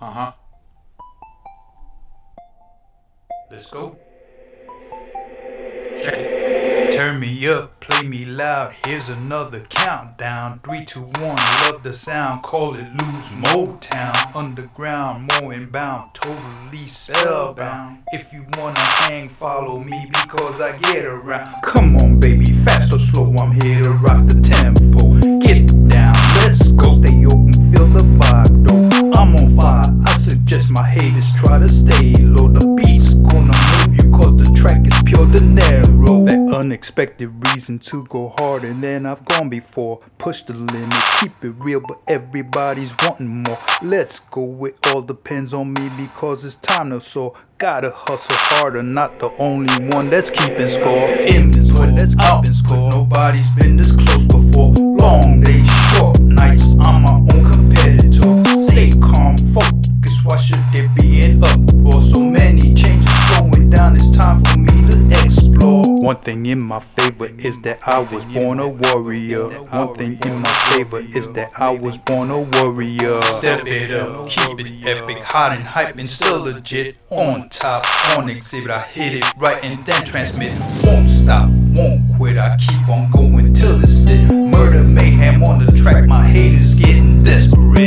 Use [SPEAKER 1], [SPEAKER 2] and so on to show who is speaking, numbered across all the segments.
[SPEAKER 1] Uh huh. Let's go. Check it. Turn me up, play me loud. Here's another countdown. Three, two, one. Love the sound. Call it Lou's Motown. Underground, more inbound. Totally spellbound. If you wanna hang, follow me because I get around. Come on, baby, fast or slow. I'm here to rock the unexpected reason to go harder than I've gone before. Push the limit, keep it real, but everybody's wanting more. Let's go, it all depends on me because it's time to soar. Gotta hustle harder, not the only one that's keeping score. Input, that's keeping score. Nobody's been this close before. Long days, One thing in my favor is that I was born a warrior. One thing in my favor is that I was born a warrior. Step it up, keep it epic, hot and hype and still legit. On top, on exhibit, I hit it right and then transmit. Won't stop, won't quit, I keep on going till it's lit. Murder mayhem on the track, my haters getting desperate.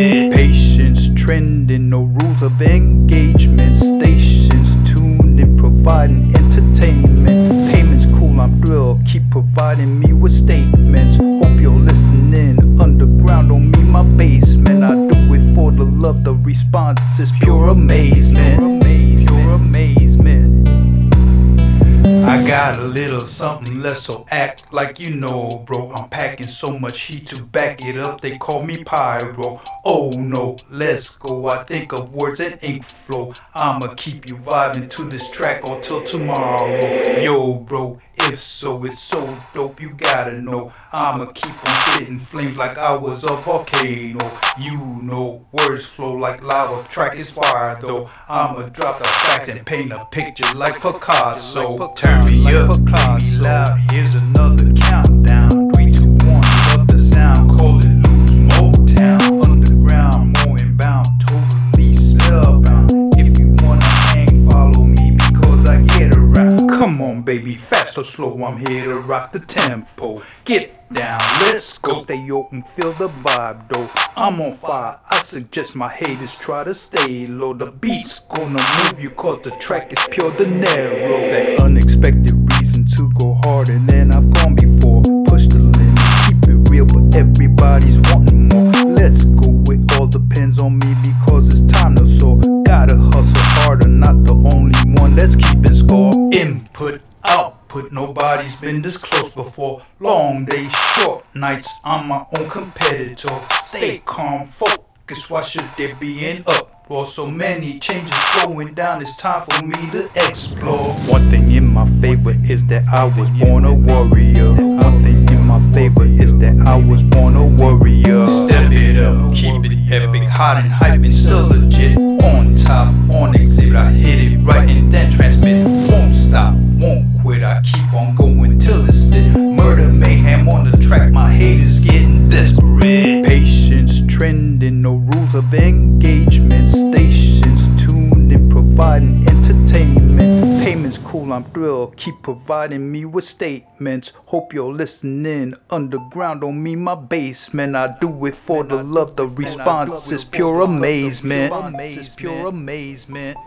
[SPEAKER 1] Response is pure amazement. Pure amazement. I got a little something left, so act like you know, bro. I'm packing so much heat to back it up, they call me pyro. Oh no, let's go. I think of words and ink flow. I'ma keep you vibing to this track until tomorrow. Yo, bro, if so, it's so dope, you gotta know. I'ma keep on spitting flames like I was a volcano. You know, words flow like lava, track is fire though. I'ma drop the facts and paint a picture like Picasso. Turn me up, play here's another countdown. Three, two, one, love the sound, call it Lou's Motown. Underground, totally. If you wanna hang, follow me because I get around. Come on, baby, fast or slow, I'm here to rock the tempo. Get down, let's go. Stay open, feel the vibe, though. I'm on fire. I suggest my haters try to stay low. The beat's gonna move you, cause the track is pure dinero. That unexpected everybody's wanting more. Let's go, it all depends on me because it's time to soar. Gotta hustle harder, not the only one that's keeping score. Input, output, nobody's been this close before. Long days, short nights, I'm my own competitor. Stay calm, focus, why should there be an uproar? So many changes going down, it's time for me to explore. One thing in my favor is that I was born a warrior. Favor is that I was born a warrior. Step it up, keep it epic, hot and hype and still legit. On top, on exhibit, I hit it right and then transmit. Won't stop, won't quit, I keep on going till it's lit. Murder mayhem on the track, my haters getting desperate. Patience trending, no rules of engagement. Stations tuned and providing entertainment. I'm thrilled, keep providing me with statements. Hope you're listening. Underground on me, my basement. I do it for the love, the response is pure amazement. Pure amazement.